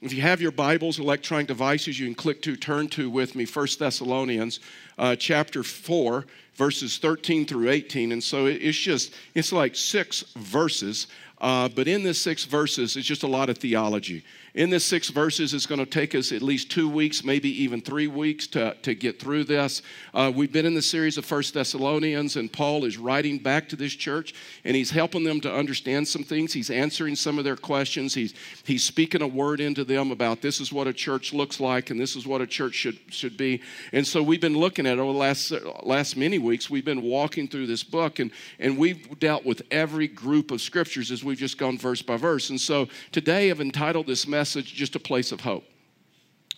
If you have your Bibles, electronic devices, you can click to turn to with me 1 Thessalonians uh, chapter 4, verses 13 through 18. And so it's just, it's like six verses. Uh, but in this six verses, it's just a lot of theology in this six verses it's going to take us at least two weeks maybe even three weeks to, to get through this. Uh, we've been in the series of first thessalonians and paul is writing back to this church and he's helping them to understand some things. He's answering some of their questions. He's, he's speaking a word into them about this is what a church looks like and this is what a church should, should be. And so we've been looking at it over the last, last many weeks. We've been walking through this book and, and we've dealt with every group of scriptures as we've just gone verse by verse. And so today i've entitled this message message just a place of hope.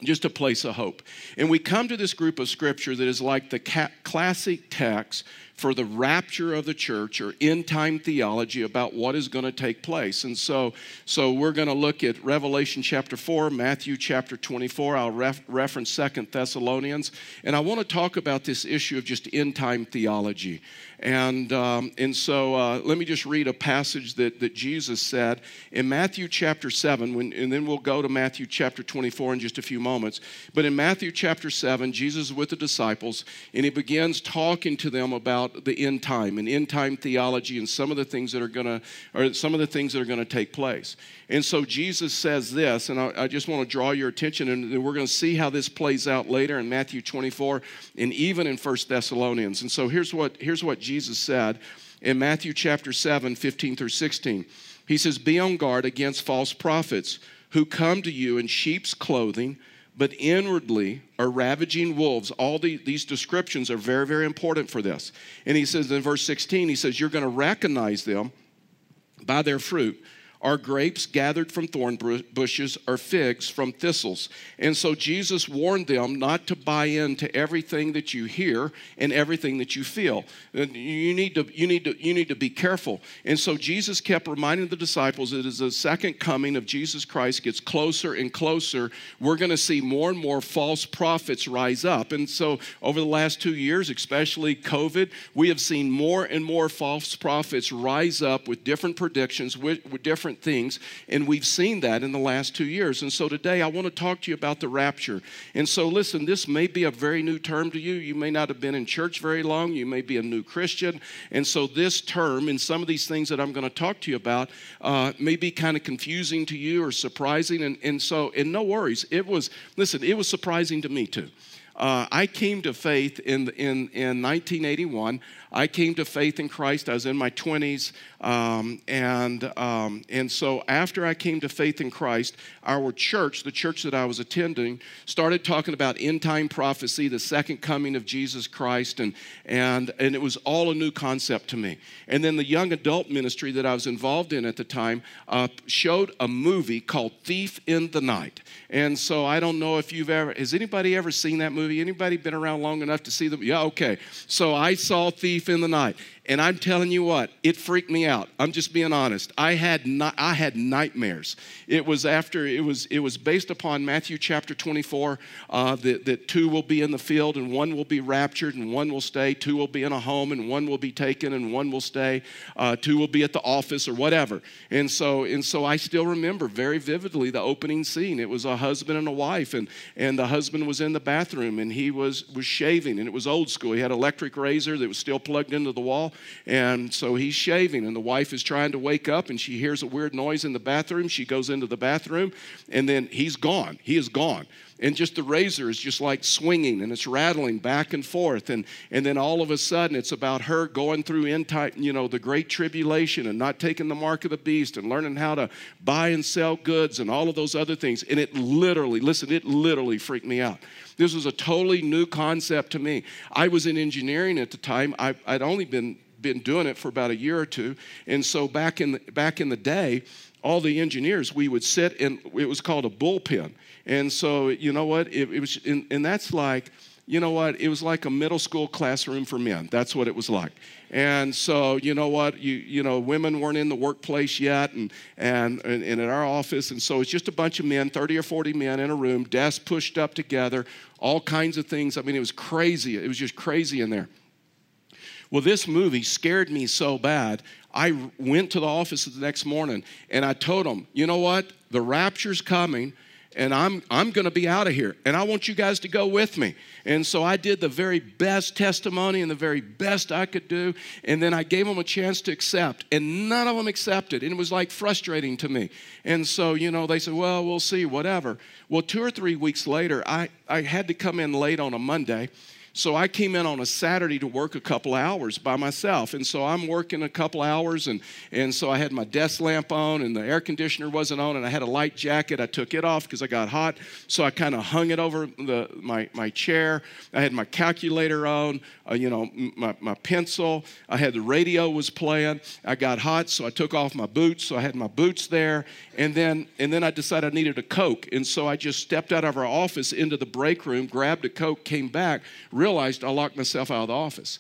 Just a place of hope. And we come to this group of scripture that is like the ca- classic text for the rapture of the church or end time theology about what is going to take place. And so, so we're going to look at Revelation chapter 4, Matthew chapter 24. I'll ref, reference Second Thessalonians. And I want to talk about this issue of just end time theology. And, um, and so uh, let me just read a passage that, that Jesus said in Matthew chapter 7, when, and then we'll go to Matthew chapter 24 in just a few moments. But in Matthew chapter 7, Jesus is with the disciples, and he begins talking to them about about the end time and end time theology and some of the things that are going to, or some of the things that are going to take place. And so Jesus says this, and I, I just want to draw your attention, and we're going to see how this plays out later in Matthew 24 and even in First Thessalonians. And so here's what, here's what Jesus said in Matthew chapter 7, 15 through 16. He says, Be on guard against false prophets who come to you in sheep's clothing but inwardly are ravaging wolves. All the, these descriptions are very, very important for this. And he says in verse 16, he says, You're going to recognize them by their fruit. Are grapes gathered from thorn bushes or figs from thistles? And so Jesus warned them not to buy into everything that you hear and everything that you feel. Uh, you need to, you need to, you need to be careful. And so Jesus kept reminding the disciples that as the second coming of Jesus Christ gets closer and closer, we're going to see more and more false prophets rise up. And so over the last two years, especially COVID, we have seen more and more false prophets rise up with different predictions, with, with different different things. And we've seen that in the last two years. And so today I want to talk to you about the rapture. And so listen, this may be a very new term to you. You may not have been in church very long. You may be a new Christian. And so this term and some of these things that I'm going to talk to you about uh, may be kind of confusing to you or surprising. And, and so, and no worries. It was, listen, it was surprising to me too. Uh, I came to faith in, in, in 1981. I came to faith in Christ. I was in my 20s. Um, and, um, and so after I came to faith in Christ, our church, the church that I was attending, started talking about end time prophecy, the second coming of Jesus Christ. And, and, and it was all a new concept to me. And then the young adult ministry that I was involved in at the time uh, showed a movie called Thief in the Night. And so I don't know if you've ever, has anybody ever seen that movie? Anybody been around long enough to see them? Yeah, okay. So I saw thief in the night. And I'm telling you what, it freaked me out. I'm just being honest. I had I had nightmares. It was after it was it was based upon Matthew chapter 24 uh, that that two will be in the field and one will be raptured and one will stay. Two will be in a home and one will be taken and one will stay. Uh, two will be at the office or whatever. And so and so I still remember very vividly the opening scene. It was a husband and a wife and and the husband was in the bathroom and he was was shaving and it was old school. He had an electric razor that was still plugged into the wall and so he's shaving, and the wife is trying to wake up, and she hears a weird noise in the bathroom. She goes into the bathroom, and then he's gone. He is gone. And just the razor is just like swinging and it's rattling back and forth. And and then all of a sudden it's about her going through in time you know the great tribulation and not taking the mark of the beast and learning how to buy and sell goods and all of those other things. And it literally listen it literally freaked me out. This was a totally new concept to me. I was in engineering at the time. I, i'd only been been doing it for about a year or two. And so back in the, back in the day, all the engineers, we would sit in, it was called a bullpen. And so, you know what? It, it was, and, and that's like, you know what? It was like a middle school classroom for men. That's what it was like. And so, you know what? You, you know, women weren't in the workplace yet and, and, and, in our office. And so it's just a bunch of men, 30 or 40 men in a room, desks pushed up together, all kinds of things. I mean, it was crazy. It was just crazy in there. Well, this movie scared me so bad. I went to the office the next morning and I told them, you know what? The rapture's coming and I'm, I'm going to be out of here. And I want you guys to go with me. And so I did the very best testimony and the very best I could do. And then I gave them a chance to accept. And none of them accepted. And it was like frustrating to me. And so, you know, they said, well, we'll see, whatever. Well, two or three weeks later, I, I had to come in late on a Monday. So I came in on a Saturday to work a couple hours by myself. And so I'm working a couple hours, and, and so I had my desk lamp on, and the air conditioner wasn't on, and I had a light jacket. I took it off because I got hot. So I kind of hung it over the, my, my chair. I had my calculator on, uh, you know, my, my pencil. I had the radio was playing. I got hot, so I took off my boots. So I had my boots there. And then, and then I decided I needed a Coke. And so I just stepped out of our office into the break room, grabbed a Coke, came back, realized I locked myself out of the office.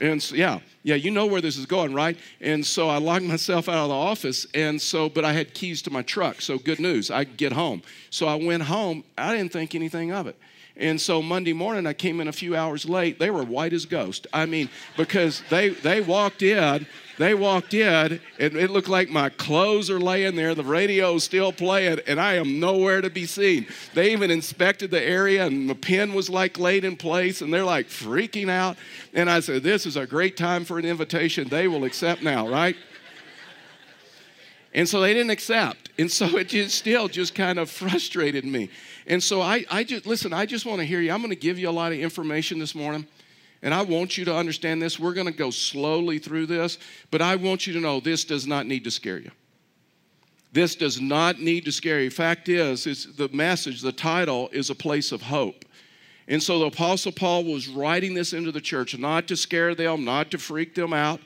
And so, yeah, yeah, you know where this is going, right? And so I locked myself out of the office. And so, but I had keys to my truck. So good news, I could get home. So I went home. I didn't think anything of it. And so Monday morning, I came in a few hours late. They were white as ghost. I mean, because they they walked in, they walked in, and it looked like my clothes are laying there, the radio's still playing, and I am nowhere to be seen. They even inspected the area, and the pen was like laid in place, and they're like freaking out. And I said, This is a great time for an invitation. They will accept now, right? And so they didn't accept. And so it just still just kind of frustrated me. And so I, I just, listen, I just want to hear you. I'm going to give you a lot of information this morning. And I want you to understand this. We're going to go slowly through this, but I want you to know this does not need to scare you. This does not need to scare you. Fact is, it's the message, the title is a place of hope. And so the Apostle Paul was writing this into the church, not to scare them, not to freak them out,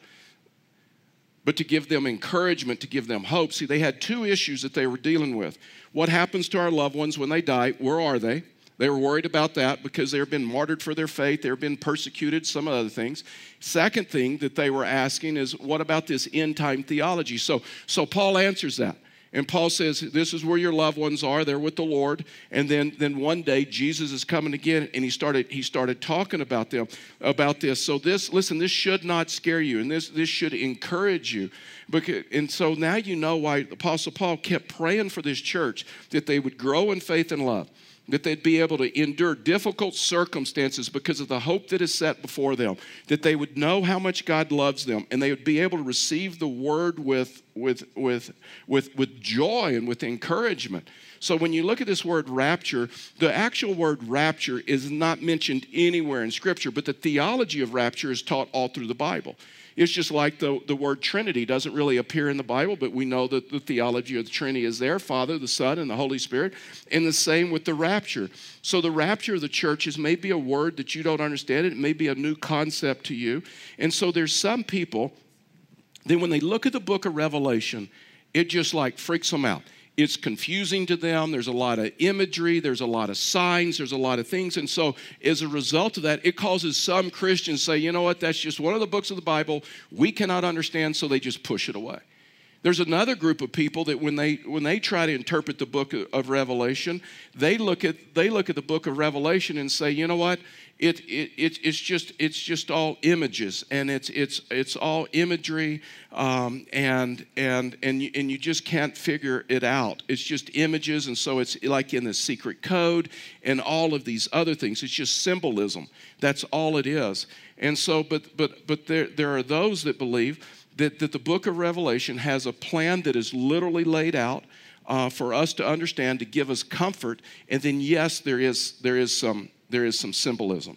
but to give them encouragement, to give them hope. See, they had two issues that they were dealing with. What happens to our loved ones when they die? Where are they? They were worried about that because they have been martyred for their faith, they've been persecuted, some other things. Second thing that they were asking is, what about this end time theology? So, so Paul answers that. And Paul says, This is where your loved ones are. They're with the Lord. And then, then one day Jesus is coming again, and he started, he started talking about them, about this. So this, listen, this should not scare you, and this, this should encourage you. Because, and so now you know why Apostle Paul kept praying for this church that they would grow in faith and love that they'd be able to endure difficult circumstances because of the hope that is set before them, that they would know how much God loves them, and they would be able to receive the word with, with, with, with, with joy and with encouragement. So when you look at this word rapture, the actual word rapture is not mentioned anywhere in Scripture, but the theology of rapture is taught all through the Bible. It's just like the, the word Trinity doesn't really appear in the Bible, but we know that the theology of the Trinity is there Father, the Son, and the Holy Spirit. And the same with the rapture. So the rapture of the church is maybe a word that you don't understand, it may be a new concept to you. And so there's some people that when they look at the book of Revelation, it just like freaks them out it's confusing to them. There's a lot of imagery, there's a lot of signs, there's a lot of things. And so, as a result of that, it causes some Christians say, you know what, that's just one of the books of the Bible we cannot understand, so they just push it away. There's another group of people that when they when they try to interpret the book of Revelation, they look at they look at the book of Revelation and say, you know what? It, it, it, it's just it's just all images and it's it's it's all imagery um, and and and you, and you just can't figure it out. It's just images and so it's like in the secret code and all of these other things. It's just symbolism. That's all it is. And so, but but but there there are those that believe that, that the book of Revelation has a plan that is literally laid out uh, for us to understand, to give us comfort. And then, yes, there is, there is, some, there is some symbolism.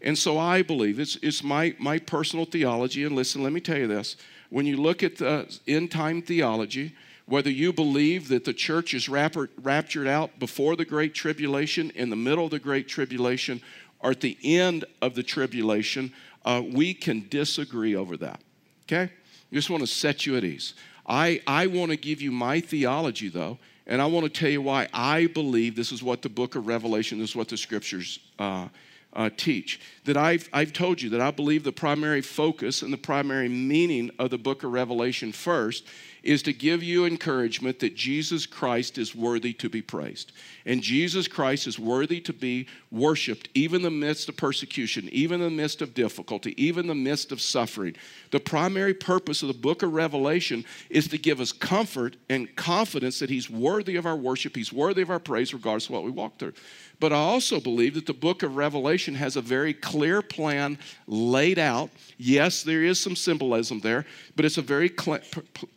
And so I believe it's, it's my, my personal theology. And listen, let me tell you this. When you look at the end time theology, whether you believe that the church is raptured out before the Great Tribulation, in the middle of the Great Tribulation, or at the end of the tribulation, uh, we can disagree over that. Okay? I just want to set you at ease. I, I want to give you my theology, though, and I want to tell you why I believe this is what the book of Revelation, this is what the scriptures uh, uh, teach. That I've, I've told you that I believe the primary focus and the primary meaning of the book of Revelation first is to give you encouragement that Jesus Christ is worthy to be praised. And Jesus Christ is worthy to be worshiped, even in the midst of persecution, even in the midst of difficulty, even in the midst of suffering. The primary purpose of the book of Revelation is to give us comfort and confidence that He's worthy of our worship, He's worthy of our praise, regardless of what we walk through. But I also believe that the book of Revelation has a very clear plan laid out. Yes, there is some symbolism there, but it's a very cl-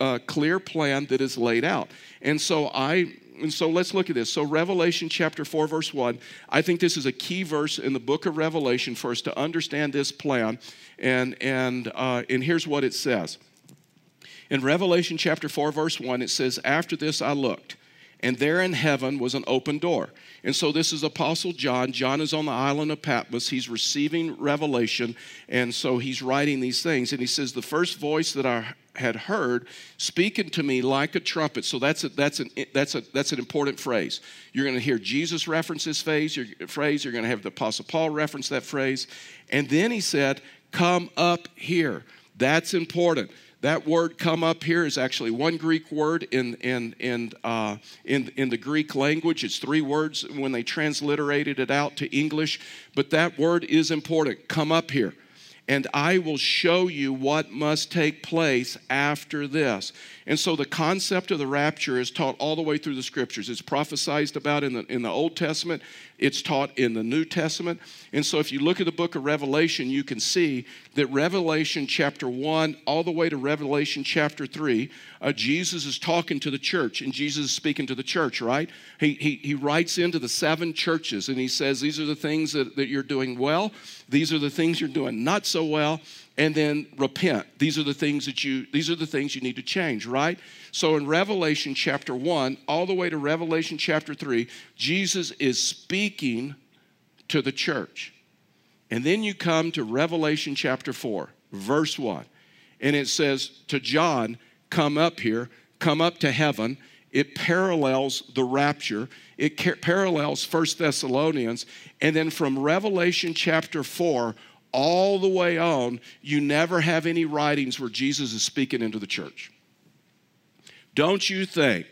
uh, clear plan that is laid out. And so I and so let's look at this. So, Revelation chapter 4, verse 1, I think this is a key verse in the book of Revelation for us to understand this plan. And, and, uh, and here's what it says. In Revelation chapter 4, verse 1, it says, After this I looked, and there in heaven was an open door. And so this is Apostle John. John is on the island of Patmos. He's receiving revelation, and so he's writing these things. And he says, The first voice that I had heard speaking to me like a trumpet. So that's a, that's an that's a that's an important phrase. You're going to hear Jesus reference this phrase. You're, phrase. You're going to have the Apostle Paul reference that phrase, and then he said, "Come up here." That's important. That word come up here is actually one Greek word in, in, in, uh, in, in the Greek language. It's three words when they transliterated it out to English, but that word is important. Come up here and I will show you what must take place after this. And so the concept of the rapture is taught all the way through the scriptures. It's prophesied about in the, in the Old Testament, it's taught in the New Testament. And so if you look at the book of Revelation, you can see that Revelation chapter 1 all the way to Revelation chapter 3, uh, Jesus is talking to the church, and Jesus is speaking to the church, right? He, he, he writes into the seven churches and he says, These are the things that, that you're doing well, these are the things you're doing not so well and then repent. These are the things that you these are the things you need to change right? So in revelation chapter 1 all the way to revelation chapter 3 jesus is speaking to the church. And then you come to revelation chapter 4 verse 1 and it says to john come up here come up to heaven. It parallels the rapture. It parallels First thessalonians. And then from revelation chapter 4 all the way on, you never have any writings where Jesus is speaking into the church. Don't you think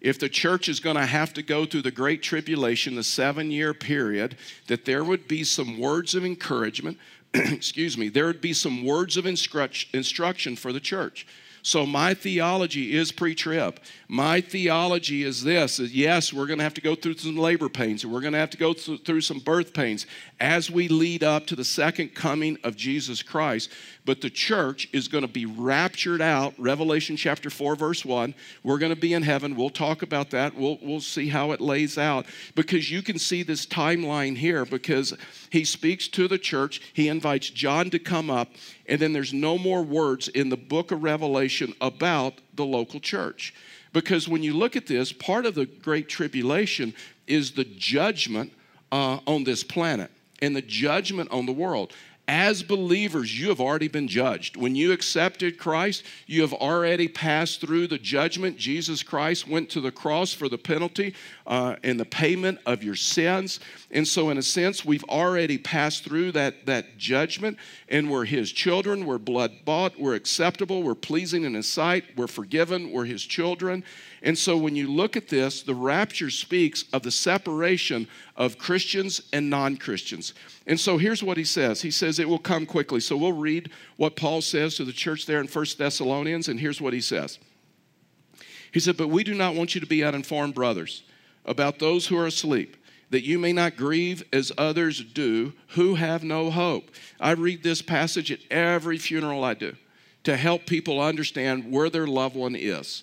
if the church is going to have to go through the great tribulation, the seven year period, that there would be some words of encouragement, excuse me, there would be some words of instruction for the church. So my theology is pre-trib. My theology is this: is yes, we're going to have to go through some labor pains, and we're going to have to go through some birth pains as we lead up to the second coming of Jesus Christ. But the church is going to be raptured out. Revelation chapter four, verse one. We're going to be in heaven. We'll talk about that. We'll we'll see how it lays out because you can see this timeline here because he speaks to the church. He invites John to come up and then there's no more words in the book of Revelation about the local church. Because when you look at this, part of the Great Tribulation is the judgment uh, on this planet and the judgment on the world. As believers, you have already been judged. When you accepted Christ, you have already passed through the judgment. Jesus Christ went to the cross for the penalty uh, and the payment of your sins. And so, in a sense, we've already passed through that, that judgment, and we're His children. We're blood bought. We're acceptable. We're pleasing in His sight. We're forgiven. We're His children. And so when you look at this, the rapture speaks of the separation of Christians and non Christians. And so here's what he says He says it will come quickly. So we'll read what Paul says to the church there in 1 Thessalonians, and here's what he says. He said, But we do not want you to be uninformed, brothers, about those who are asleep that you may not grieve as others do who have no hope. I read this passage at every funeral I do to help people understand where their loved one is.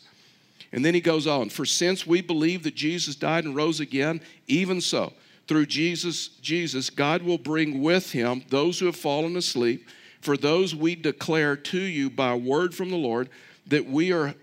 And then he goes on, for since we believe that Jesus died and rose again, even so, through Jesus, Jesus, God will bring with him those who have fallen asleep. For those we declare to you by word from the Lord that we are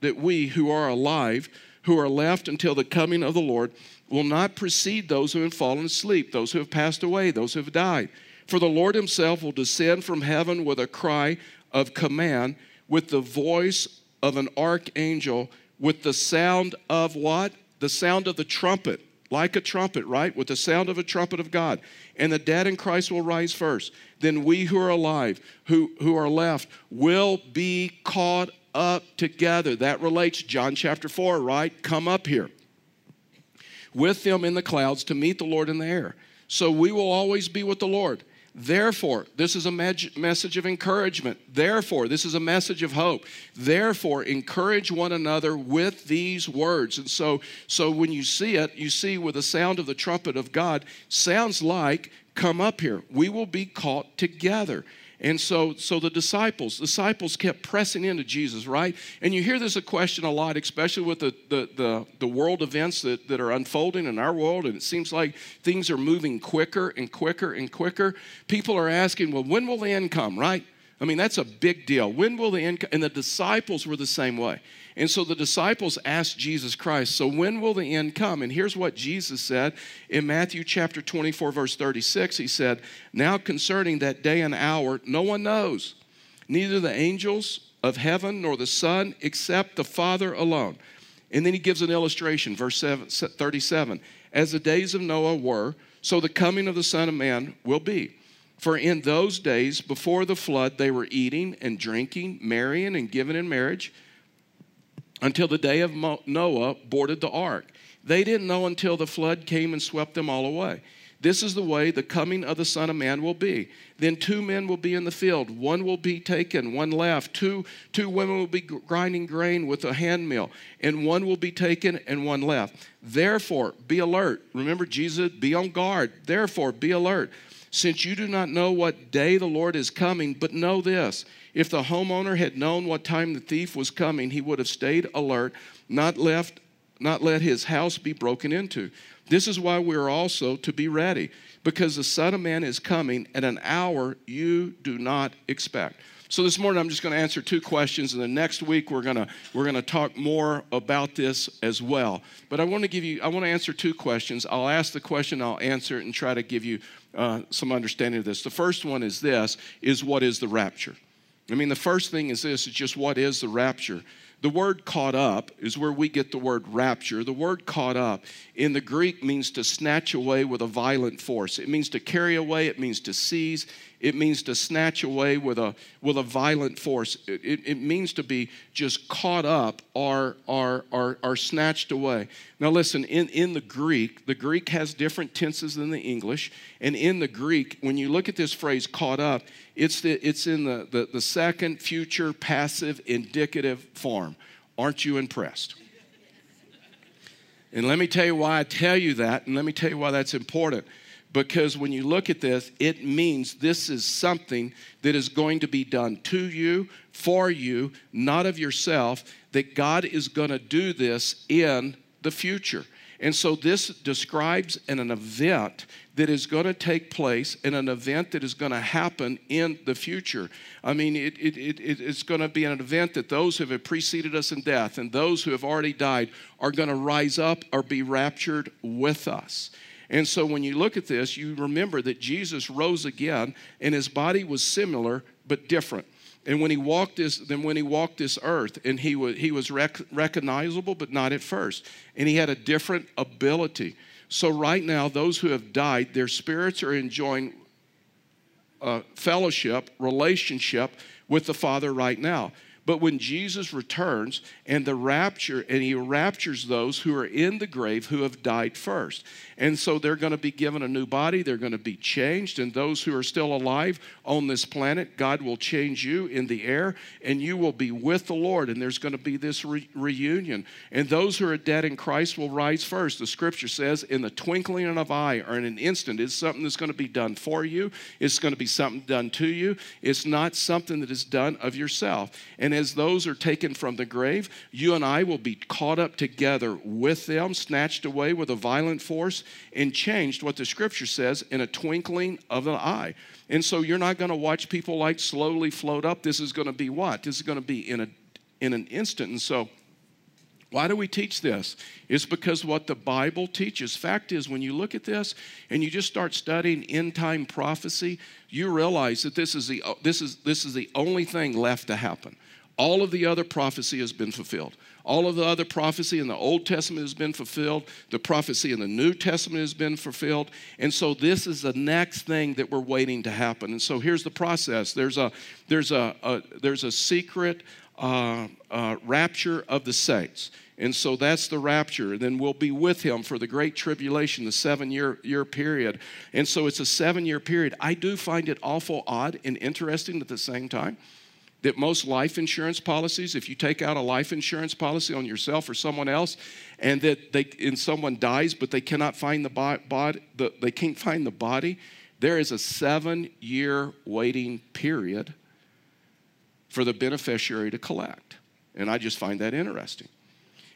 that we who are alive, who are left until the coming of the Lord, will not precede those who have fallen asleep, those who have passed away, those who have died. For the Lord himself will descend from heaven with a cry of command, with the voice of an archangel with the sound of what? The sound of the trumpet. like a trumpet, right? With the sound of a trumpet of God. And the dead in Christ will rise first. Then we who are alive, who, who are left, will be caught up together. That relates John chapter 4, right? Come up here. With them in the clouds to meet the Lord in the air. So we will always be with the Lord. Therefore, this is a message of encouragement. Therefore, this is a message of hope. Therefore, encourage one another with these words. And so, so when you see it, you see with the sound of the trumpet of God, sounds like, come up here. We will be caught together. And so, so the disciples, disciples kept pressing into Jesus, right? And you hear this a question a lot, especially with the, the, the, the, world events that, that are unfolding in our world, and it seems like things are moving quicker and quicker and quicker. People are asking, well, when will the end come, right? I mean, that's a big deal. When will the end come? And the disciples were the same way. And so the disciples asked Jesus Christ, So when will the end come? And here's what Jesus said in Matthew chapter 24, verse 36. He said, Now concerning that day and hour, no one knows, neither the angels of heaven nor the Son, except the Father alone. And then he gives an illustration, verse 37. As the days of Noah were, so the coming of the Son of Man will be. For in those days before the flood, they were eating and drinking, marrying and giving in marriage until the day of Noah boarded the ark. They didn't know until the flood came and swept them all away. This is the way the coming of the Son of Man will be. Then two men will be in the field. One will be taken, one left. Two, two women will be grinding grain with a hand mill, and one will be taken and one left. Therefore, be alert. Remember, Jesus, be on guard. Therefore, be alert. Since you do not know what day the Lord is coming, but know this if the homeowner had known what time the thief was coming, he would have stayed alert, not left not let his house be broken into. This is why we are also to be ready, because the Son of Man is coming at an hour you do not expect. So this morning I'm just going to answer two questions, and the next week we're going to we're going to talk more about this as well. But I want to give you I want to answer two questions. I'll ask the question, I'll answer it, and try to give you uh, some understanding of this. The first one is this: is what is the rapture? I mean, the first thing is this: is just what is the rapture? The word caught up is where we get the word rapture. The word caught up in the Greek means to snatch away with a violent force. It means to carry away, it means to seize, it means to snatch away with a, with a violent force. It, it, it means to be just caught up or, or, or, or snatched away. Now, listen, in, in the Greek, the Greek has different tenses than the English. And in the Greek, when you look at this phrase caught up, it's, the, it's in the, the, the second future passive indicative form. Aren't you impressed? And let me tell you why I tell you that, and let me tell you why that's important because when you look at this, it means this is something that is going to be done to you, for you, not of yourself, that God is going to do this in the future. And so this describes an, an event that is going to take place and an event that is going to happen in the future. I mean, it, it, it, it's going to be an event that those who have preceded us in death and those who have already died are going to rise up or be raptured with us. And so when you look at this, you remember that Jesus rose again and his body was similar but different. And when he walked this, then when he walked this earth, and he was he was rec- recognizable, but not at first, and he had a different ability. So right now, those who have died, their spirits are enjoying uh, fellowship, relationship with the Father right now. But when Jesus returns and the rapture, and he raptures those who are in the grave who have died first. And so they're going to be given a new body, they're going to be changed. And those who are still alive on this planet, God will change you in the air, and you will be with the Lord. And there's going to be this re- reunion. And those who are dead in Christ will rise first. The scripture says, in the twinkling of an eye or in an instant, it's something that's going to be done for you, it's going to be something done to you. It's not something that is done of yourself. And as those are taken from the grave, you and I will be caught up together with them, snatched away with a violent force, and changed, what the scripture says, in a twinkling of an eye. And so you're not going to watch people like slowly float up. This is going to be what? This is going to be in, a, in an instant. And so, why do we teach this? It's because what the Bible teaches. Fact is, when you look at this and you just start studying end time prophecy, you realize that this is the, this is, this is the only thing left to happen. All of the other prophecy has been fulfilled. all of the other prophecy in the Old Testament has been fulfilled. The prophecy in the New Testament has been fulfilled. And so this is the next thing that we're waiting to happen. And so here's the process. There's a there's a, a there's a secret uh, uh, rapture of the saints. And so that's the rapture. And then we'll be with him for the great tribulation, the seven year, year period. And so it's a seven year period. I do find it awful odd and interesting at the same time that most life insurance policies, if you take out a life insurance policy on yourself or someone else, and that they and someone dies, but they cannot find the body, the, they can't find the body, there is a seven year waiting period for the beneficiary to collect. And I just find that interesting.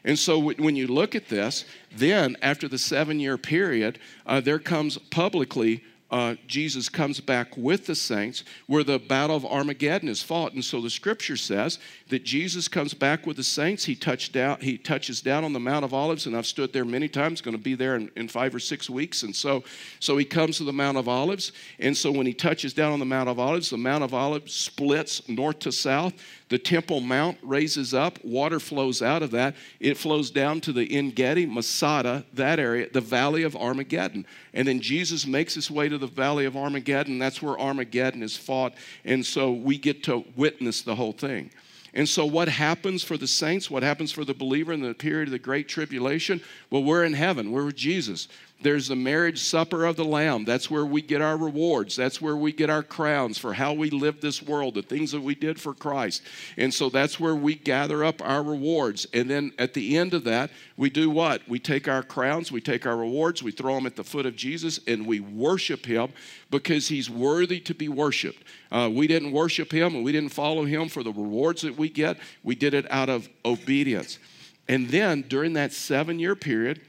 And so when you look at this, then after the seven year period, uh, there comes publicly uh, Jesus comes back with the saints where the battle of Armageddon is fought. And so the scripture says that Jesus comes back with the saints. He, touched down, he touches down on the Mount of Olives, and I've stood there many times, going to be there in, in five or six weeks. And so, so he comes to the Mount of Olives. And so when he touches down on the Mount of Olives, the Mount of Olives splits north to south. The Temple Mount raises up, water flows out of that. It flows down to the En Gedi, Masada, that area, the valley of Armageddon. And then Jesus makes his way to the valley of Armageddon. That's where Armageddon is fought. And so we get to witness the whole thing. And so, what happens for the saints? What happens for the believer in the period of the Great Tribulation? Well, we're in heaven. We're with Jesus. There's the marriage supper of the Lamb. That's where we get our rewards. That's where we get our crowns for how we live this world, the things that we did for Christ. And so that's where we gather up our rewards. And then at the end of that, we do what? We take our crowns, we take our rewards, we throw them at the foot of Jesus, and we worship Him because He's worthy to be worshiped. Uh, we didn't worship Him and we didn't follow Him for the rewards that we get, we did it out of obedience. And then during that seven year period,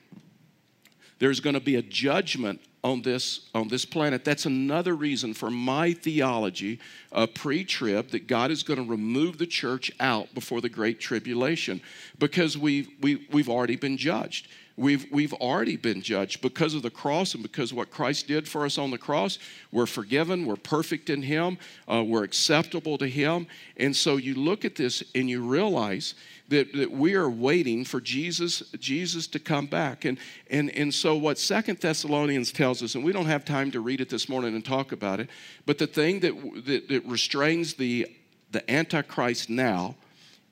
there's going to be a judgment on this on this planet that's another reason for my theology of pre-trib that god is going to remove the church out before the great tribulation because we've we, we've already been judged We've, we've already been judged because of the cross and because of what Christ did for us on the cross. We're forgiven, we're perfect in Him, uh, we're acceptable to Him. And so you look at this and you realize that, that we are waiting for Jesus, Jesus to come back. And, and, and so what Second Thessalonians tells us, and we don't have time to read it this morning and talk about it, but the thing that, that, that restrains the, the Antichrist now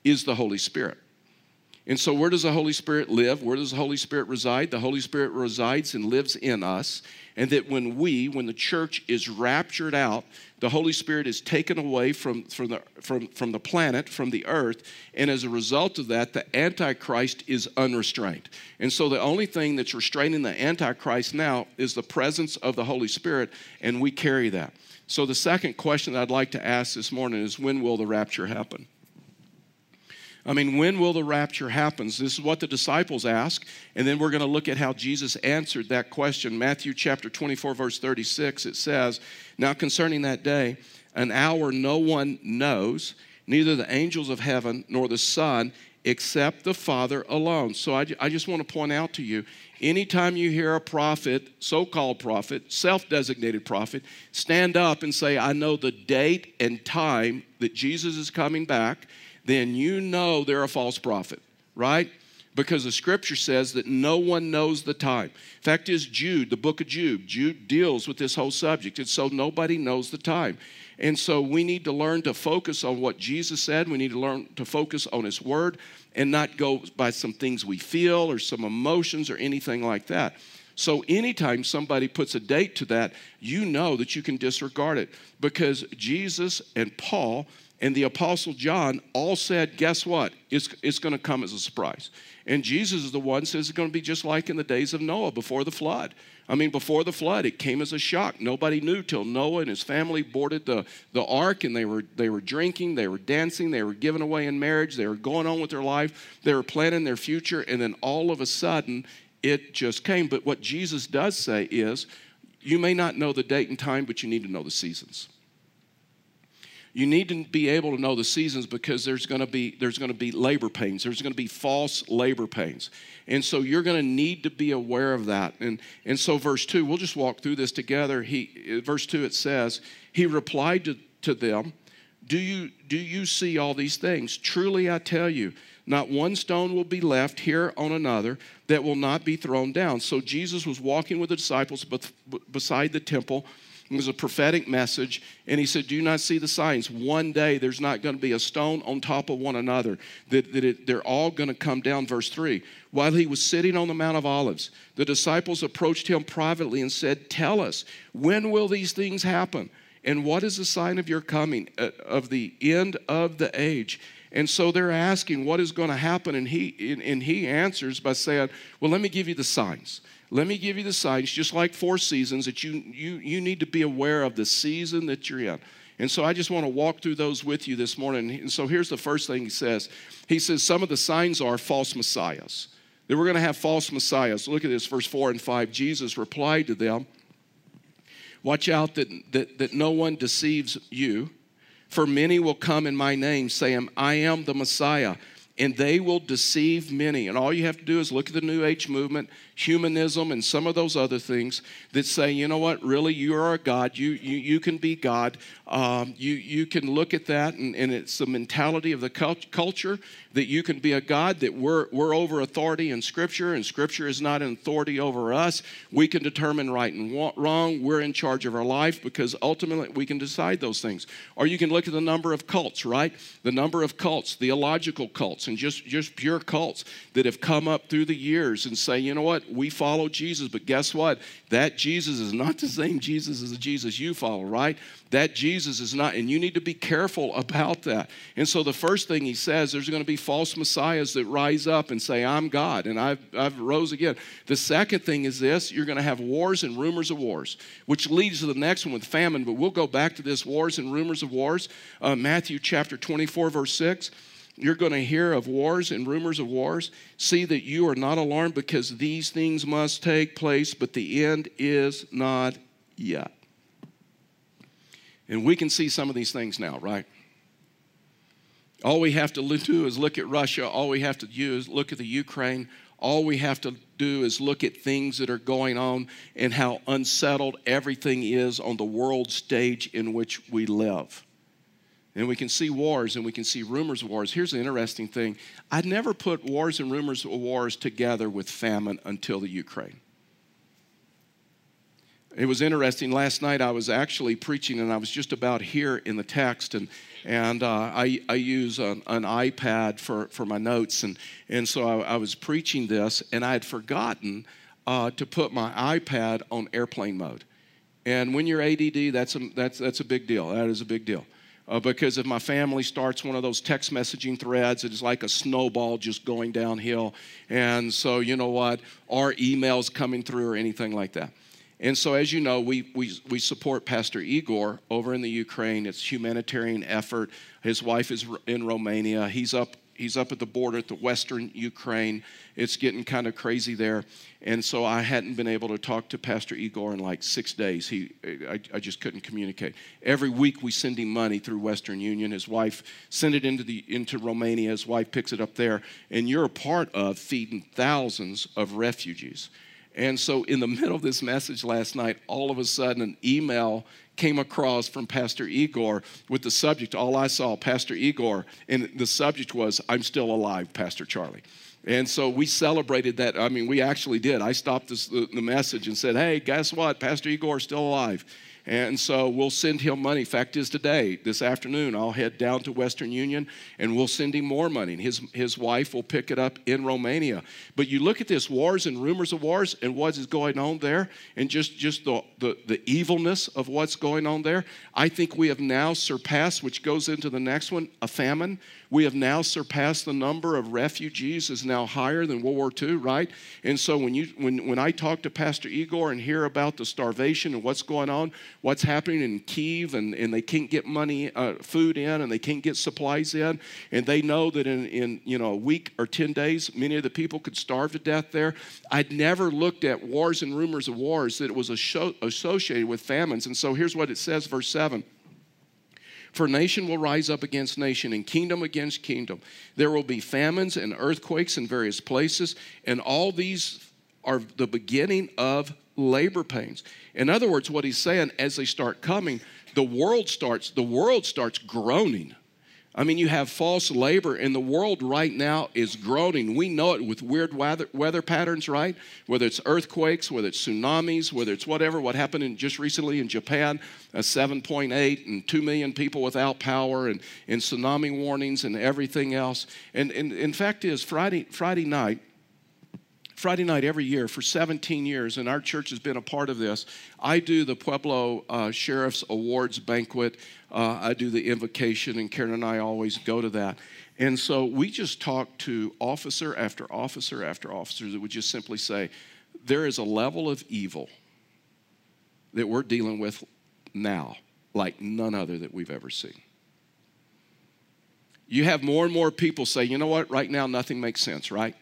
is the Holy Spirit. And so, where does the Holy Spirit live? Where does the Holy Spirit reside? The Holy Spirit resides and lives in us. And that when we, when the church is raptured out, the Holy Spirit is taken away from, from, the, from, from the planet, from the earth. And as a result of that, the Antichrist is unrestrained. And so, the only thing that's restraining the Antichrist now is the presence of the Holy Spirit, and we carry that. So, the second question that I'd like to ask this morning is when will the rapture happen? I mean, when will the rapture happen? This is what the disciples ask, and then we're going to look at how Jesus answered that question. Matthew chapter 24, verse 36, it says, Now concerning that day, an hour no one knows, neither the angels of heaven nor the Son, except the Father alone. So I, I just want to point out to you anytime you hear a prophet, so called prophet, self designated prophet, stand up and say, I know the date and time that Jesus is coming back then you know they're a false prophet, right? Because the scripture says that no one knows the time. Fact is, Jude, the book of Jude, Jude deals with this whole subject, and so nobody knows the time. And so we need to learn to focus on what Jesus said. We need to learn to focus on His Word and not go by some things we feel or some emotions or anything like that. So, anytime somebody puts a date to that, you know that you can disregard it because Jesus and Paul and the Apostle John all said, guess what? It's, it's going to come as a surprise. And Jesus is the one says it's going to be just like in the days of Noah before the flood. I mean, before the flood, it came as a shock. Nobody knew till Noah and his family boarded the, the ark and they were, they were drinking, they were dancing, they were giving away in marriage, they were going on with their life, they were planning their future, and then all of a sudden, it just came. But what Jesus does say is, you may not know the date and time, but you need to know the seasons you need to be able to know the seasons because there's going to be there's going to be labor pains there's going to be false labor pains and so you're going to need to be aware of that and and so verse 2 we'll just walk through this together he verse 2 it says he replied to, to them do you do you see all these things truly i tell you Not one stone will be left here on another that will not be thrown down. So Jesus was walking with the disciples beside the temple. It was a prophetic message. And he said, Do you not see the signs. One day there's not going to be a stone on top of one another, that, that it, they're all going to come down. Verse 3 While he was sitting on the Mount of Olives, the disciples approached him privately and said, Tell us, when will these things happen? And what is the sign of your coming, uh, of the end of the age? And so they're asking what is going to happen. And he, and, and he answers by saying, Well, let me give you the signs. Let me give you the signs, just like four seasons, that you, you, you need to be aware of the season that you're in. And so I just want to walk through those with you this morning. And so here's the first thing he says He says, Some of the signs are false messiahs. That we're going to have false messiahs. Look at this, verse 4 and 5. Jesus replied to them, Watch out that, that, that no one deceives you, for many will come in my name, saying, I am the Messiah, and they will deceive many. And all you have to do is look at the New Age movement, humanism, and some of those other things that say, you know what, really, you are a God. You, you, you can be God. Um, you, you can look at that, and, and it's the mentality of the cult- culture that you can be a God, that we're, we're over authority in Scripture, and Scripture is not an authority over us. We can determine right and wrong. We're in charge of our life because ultimately we can decide those things. Or you can look at the number of cults, right? The number of cults, theological cults, and just, just pure cults that have come up through the years and say, you know what, we follow Jesus, but guess what? That Jesus is not the same Jesus as the Jesus you follow, right? That Jesus is not, and you need to be careful about that. And so the first thing he says, there's going to be false messiahs that rise up and say, I'm God, and I've, I've rose again. The second thing is this you're going to have wars and rumors of wars, which leads to the next one with famine, but we'll go back to this wars and rumors of wars. Uh, Matthew chapter 24, verse 6. You're going to hear of wars and rumors of wars. See that you are not alarmed because these things must take place, but the end is not yet. And we can see some of these things now, right? All we have to do is look at Russia. All we have to do is look at the Ukraine. All we have to do is look at things that are going on and how unsettled everything is on the world stage in which we live. And we can see wars and we can see rumors of wars. Here's the interesting thing I'd never put wars and rumors of wars together with famine until the Ukraine. It was interesting. Last night I was actually preaching, and I was just about here in the text, and and uh, I, I use an, an, iPad for, for my notes, and and so I, I was preaching this, and I had forgotten uh, to put my iPad on airplane mode. And when you're ADD, that's a, that's that's a big deal. That is a big deal. Uh, because if my family starts one of those text messaging threads, it's like a snowball just going downhill. And so, you know what? Our emails coming through or anything like that. And so, as you know, we, we, we support Pastor Igor over in the Ukraine. It's humanitarian effort. His wife is in Romania. He's up, he's up at the border at the western Ukraine. It's getting kind of crazy there. And so I hadn't been able to talk to Pastor Igor in like six days. He, I, I just couldn't communicate. Every week we send him money through Western Union. His wife sent it into, the, into Romania. His wife picks it up there. And you're a part of feeding thousands of refugees. And so, in the middle of this message last night, all of a sudden, an email came across from Pastor Igor with the subject. All I saw, Pastor Igor, and the subject was, I'm still alive, Pastor Charlie. And so we celebrated that. I mean, we actually did. I stopped this, the, the message and said, Hey, guess what? Pastor Igor is still alive. And so we'll send him money. Fact is, today, this afternoon, I'll head down to Western Union and we'll send him more money. And his, his wife will pick it up in Romania. But you look at this wars and rumors of wars and what is going on there, and just, just the, the, the evilness of what's going on there. I think we have now surpassed, which goes into the next one, a famine. We have now surpassed the number of refugees is now higher than World War II, right? And so when you when when I talk to Pastor Igor and hear about the starvation and what's going on, what's happening in Kiev, and, and they can't get money, uh, food in, and they can't get supplies in, and they know that in in you know a week or ten days, many of the people could starve to death there. I'd never looked at wars and rumors of wars that it was associated with famines. And so here's what it says, verse seven. For nation will rise up against nation and kingdom against kingdom. There will be famines and earthquakes in various places, and all these are the beginning of labor pains. In other words, what he's saying, as they start coming, the world starts, the world starts groaning. I mean, you have false labor, and the world right now is groaning. We know it with weird weather, weather patterns, right? Whether it's earthquakes, whether it's tsunamis, whether it's whatever, what happened in, just recently in Japan, a 7.8 and 2 million people without power, and, and tsunami warnings and everything else. And, and in fact is, Friday, Friday night, Friday night every year for 17 years, and our church has been a part of this. I do the Pueblo uh, Sheriff's Awards banquet. Uh, I do the invocation, and Karen and I always go to that. And so we just talk to officer after officer after officer that would just simply say, there is a level of evil that we're dealing with now, like none other that we've ever seen. You have more and more people say, you know what, right now nothing makes sense, right?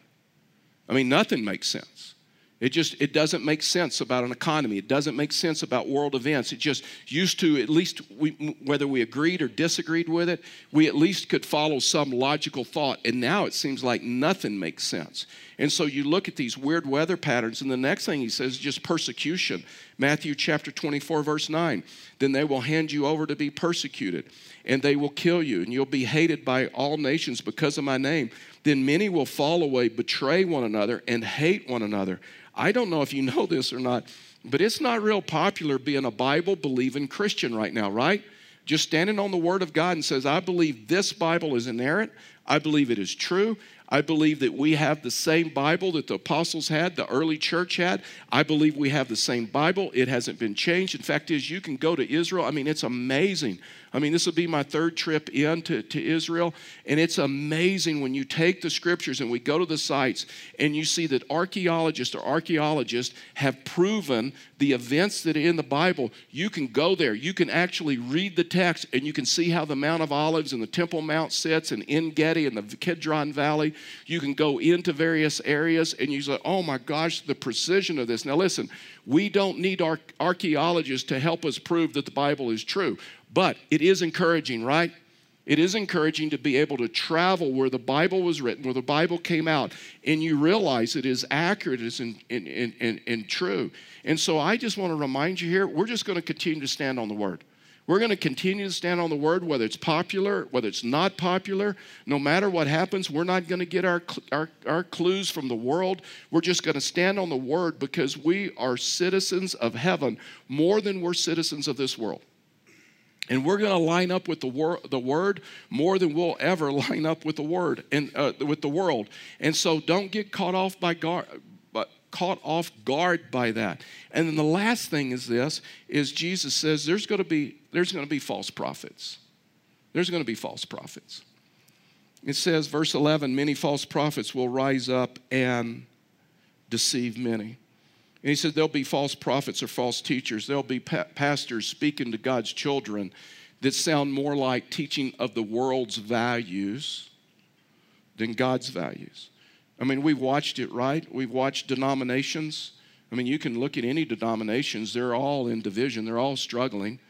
I mean, nothing makes sense. It just it doesn't make sense about an economy. It doesn't make sense about world events. It just used to at least we, whether we agreed or disagreed with it, we at least could follow some logical thought. And now it seems like nothing makes sense. And so you look at these weird weather patterns, and the next thing he says is just persecution. Matthew chapter 24, verse 9. Then they will hand you over to be persecuted, and they will kill you, and you'll be hated by all nations because of my name. Then many will fall away, betray one another, and hate one another. I don't know if you know this or not, but it's not real popular being a Bible believing Christian right now, right? Just standing on the Word of God and says, I believe this Bible is inerrant. I believe it is true. I believe that we have the same Bible that the apostles had, the early church had. I believe we have the same Bible. It hasn't been changed. In fact, is you can go to Israel. I mean, it's amazing. I mean, this will be my third trip into to, Israel, and it's amazing when you take the scriptures and we go to the sites and you see that archaeologists or archaeologists have proven the events that are in the Bible. You can go there. You can actually read the text and you can see how the Mount of Olives and the Temple Mount sits and En Gedi and the Kidron Valley. You can go into various areas and you say, oh my gosh, the precision of this. Now, listen, we don't need our archaeologists to help us prove that the Bible is true, but it is encouraging, right? It is encouraging to be able to travel where the Bible was written, where the Bible came out, and you realize it is accurate and, and, true. And so I just want to remind you here we're just going to continue to stand on the Word. We're going to continue to stand on the word, whether it's popular, whether it's not popular. No matter what happens, we're not going to get our, our, our clues from the world. We're just going to stand on the word because we are citizens of heaven more than we're citizens of this world. And we're going to line up with the, wor- the word more than we'll ever line up with the word and uh, with the world. And so don't get caught off by guard, caught off guard by that. And then the last thing is this is Jesus says there's going to be there's going to be false prophets. There's going to be false prophets. It says verse 11 many false prophets will rise up and deceive many. And he said there'll be false prophets or false teachers. There'll be pa- pastors speaking to God's children that sound more like teaching of the world's values than God's values. I mean, we've watched it, right? We've watched denominations. I mean, you can look at any denominations, they're all in division, they're all struggling.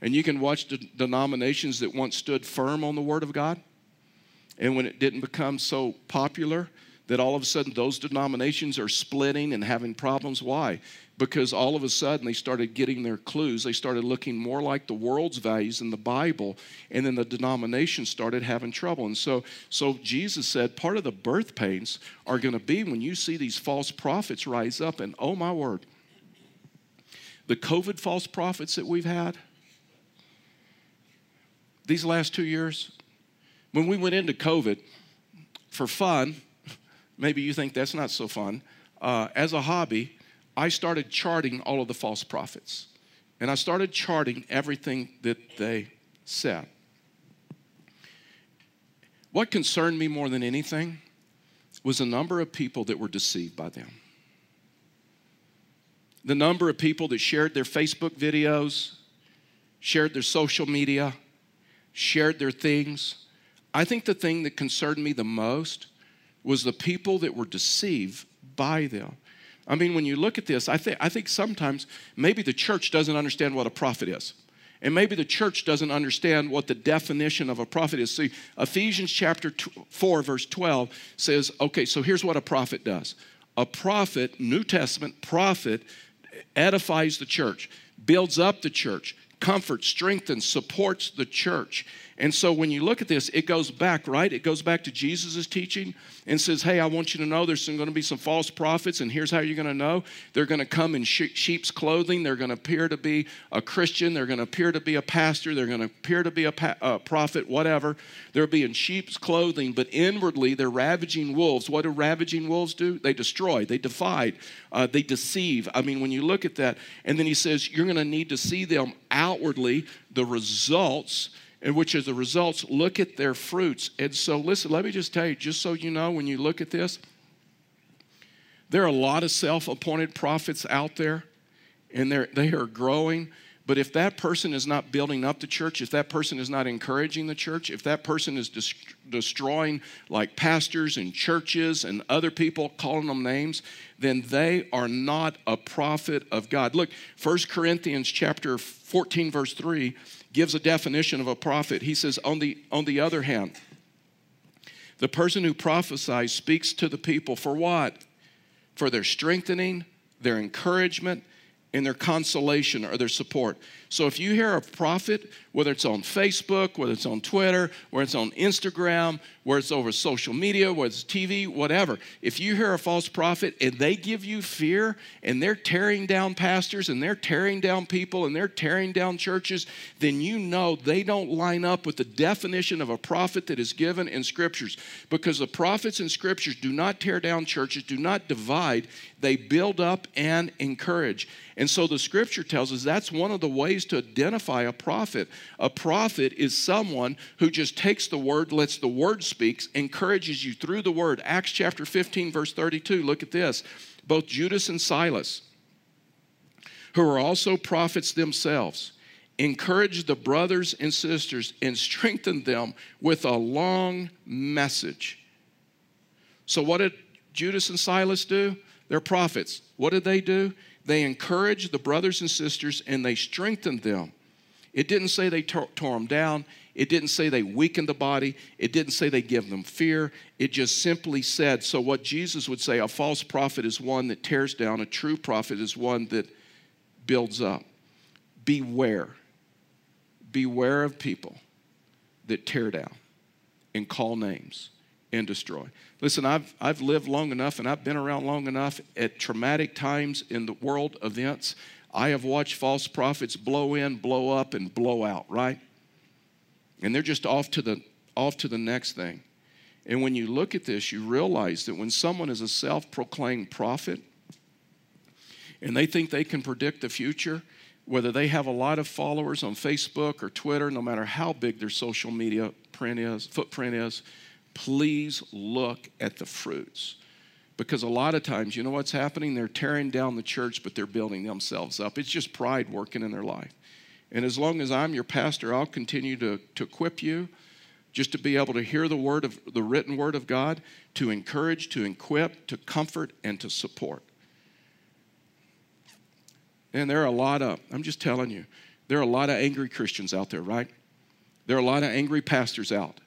And you can watch the denominations that once stood firm on the Word of God. And when it didn't become so popular, that all of a sudden those denominations are splitting and having problems. Why? Because all of a sudden they started getting their clues. They started looking more like the world's values in the Bible, and then the denomination started having trouble. And so, so Jesus said part of the birth pains are going to be when you see these false prophets rise up, and oh my word, the COVID false prophets that we've had these last two years, when we went into COVID for fun, maybe you think that's not so fun. Uh, as a hobby, I started charting all of the false prophets. And I started charting everything that they said. What concerned me more than anything was the number of people that were deceived by them. The number of people that shared their Facebook videos, shared their social media, shared their things. I think the thing that concerned me the most was the people that were deceived by them. I mean, when you look at this, I, think I think sometimes maybe the church doesn't understand what a prophet is. And maybe the church doesn't understand what the definition of a prophet is. See, Ephesians chapter 4, verse 12 says, okay, so here's what a prophet does. A prophet, New Testament prophet, edifies the church, builds up the church, comforts, strengthens, supports the church. And so when you look at this, it goes back, right? It goes back to Jesus' teaching and says, Hey, I want you to know there's going to be some false prophets, and here's how you're going to know. They're going to come in sheep's clothing. They're going to appear to be a Christian. They're going to appear to be a pastor. They're going to appear to be a, pa- a prophet, whatever. They'll be in sheep's clothing, but inwardly they're ravaging wolves. What do ravaging wolves do? They destroy, they divide, uh, they deceive. I mean, when you look at that, and then he says, You're going to need to see them outwardly, the results and which are the results, look at their fruits. And so, listen, let me just tell you, just so you know, when you look at this, there are a lot of self appointed prophets out there, and they're, they are growing. But if that person is not building up the church, if that person is not encouraging the church, if that person is dest- destroying like pastors and churches and other people, calling them names, then they are not a prophet of God. Look, 1 Corinthians chapter 14, verse 3 gives a definition of a prophet. He says, on the, on the other hand, the person who prophesies speaks to the people for what? For their strengthening, their encouragement, and their consolation or their support. So if you hear a prophet, whether it's on Facebook, whether it's on Twitter, whether it's on Instagram, whether it's over social media, whether it's TV, whatever, if you hear a false prophet and they give you fear and they're tearing down pastors and they're tearing down people and they're tearing down churches, then you know they don't line up with the definition of a prophet that is given in scriptures. Because the prophets in scriptures do not tear down churches, do not divide, they build up and encourage. And so the scripture tells us that's one of the ways to identify a prophet. A prophet is someone who just takes the word, lets the word speak, encourages you through the word. Acts chapter 15, verse 32. Look at this. Both Judas and Silas, who are also prophets themselves, encouraged the brothers and sisters and strengthened them with a long message. So, what did Judas and Silas do? They're prophets. What did they do? They encouraged the brothers and sisters and they strengthened them. It didn't say they tore, tore them down. It didn't say they weakened the body. It didn't say they give them fear. It just simply said, so what Jesus would say, a false prophet is one that tears down, a true prophet is one that builds up. Beware. Beware of people that tear down and call names and destroy. Listen, I've, I've lived long enough and I've been around long enough at traumatic times in the world events. I have watched false prophets blow in, blow up, and blow out, right? And they're just off to the off to the next thing. And when you look at this, you realize that when someone is a self-proclaimed prophet and they think they can predict the future, whether they have a lot of followers on Facebook or Twitter, no matter how big their social media print is, footprint is, please look at the fruits. Because a lot of times, you know what's happening? They're tearing down the church, but they're building themselves up. It's just pride working in their life. And as long as I'm your pastor, I'll continue to, to equip you just to be able to hear the word of the written word of God, to encourage, to equip, to comfort, and to support. And there are a lot of, I'm just telling you, there are a lot of angry Christians out there, right? There are a lot of angry pastors out.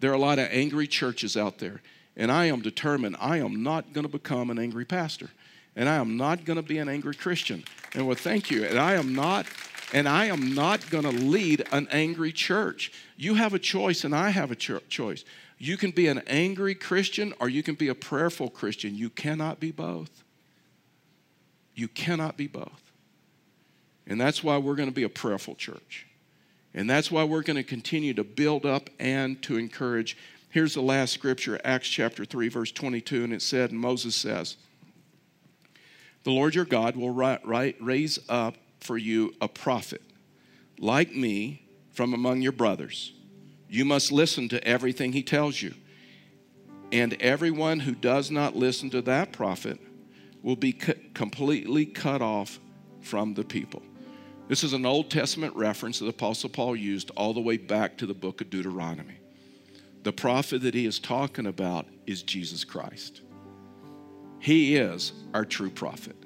There are a lot of angry churches out there. And I am determined I am not going to become an angry pastor. And I am not going to be an angry Christian. And well, thank you. And I am not and I am not going to lead an angry church. You have a choice, and I have a cho- choice. You can be an angry Christian or you can be a prayerful Christian. You cannot be both. You cannot be both. And that's why we're going to be a prayerful church. And that's why we're going to continue to build up and to encourage. Here's the last scripture, Acts chapter 3, verse 22, and it said, and Moses says, The Lord your God will raise up for you a prophet like me from among your brothers. You must listen to everything he tells you. And everyone who does not listen to that prophet will be completely cut off from the people. This is an Old Testament reference that Apostle Paul used all the way back to the book of Deuteronomy. The prophet that he is talking about is Jesus Christ. He is our true prophet.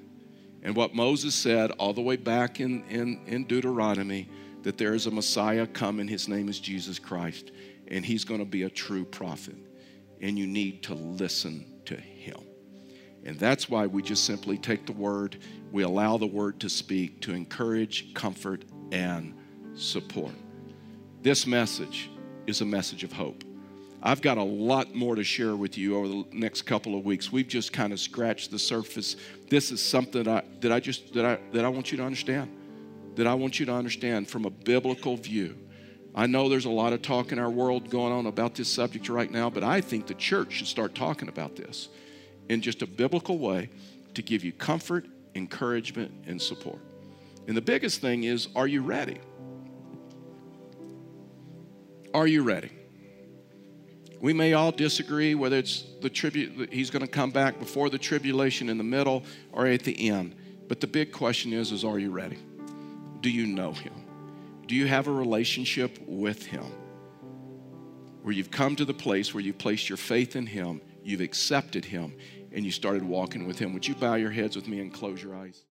And what Moses said all the way back in, in, in Deuteronomy that there is a Messiah coming, his name is Jesus Christ, and he's going to be a true prophet. And you need to listen. And that's why we just simply take the word, we allow the word to speak to encourage, comfort, and support. This message is a message of hope. I've got a lot more to share with you over the next couple of weeks. We've just kind of scratched the surface. This is something that I, that I just that I that I want you to understand. That I want you to understand from a biblical view. I know there's a lot of talk in our world going on about this subject right now, but I think the church should start talking about this in just a biblical way to give you comfort, encouragement, and support. And the biggest thing is, are you ready? Are you ready? We may all disagree whether it's the tribute he's going to come back before the tribulation in the middle or at the end. But the big question is is are you ready? Do you know him? Do you have a relationship with him? Where you've come to the place where you've placed your faith in him, you've accepted him, and you started walking with him. Would you bow your heads with me and close your eyes?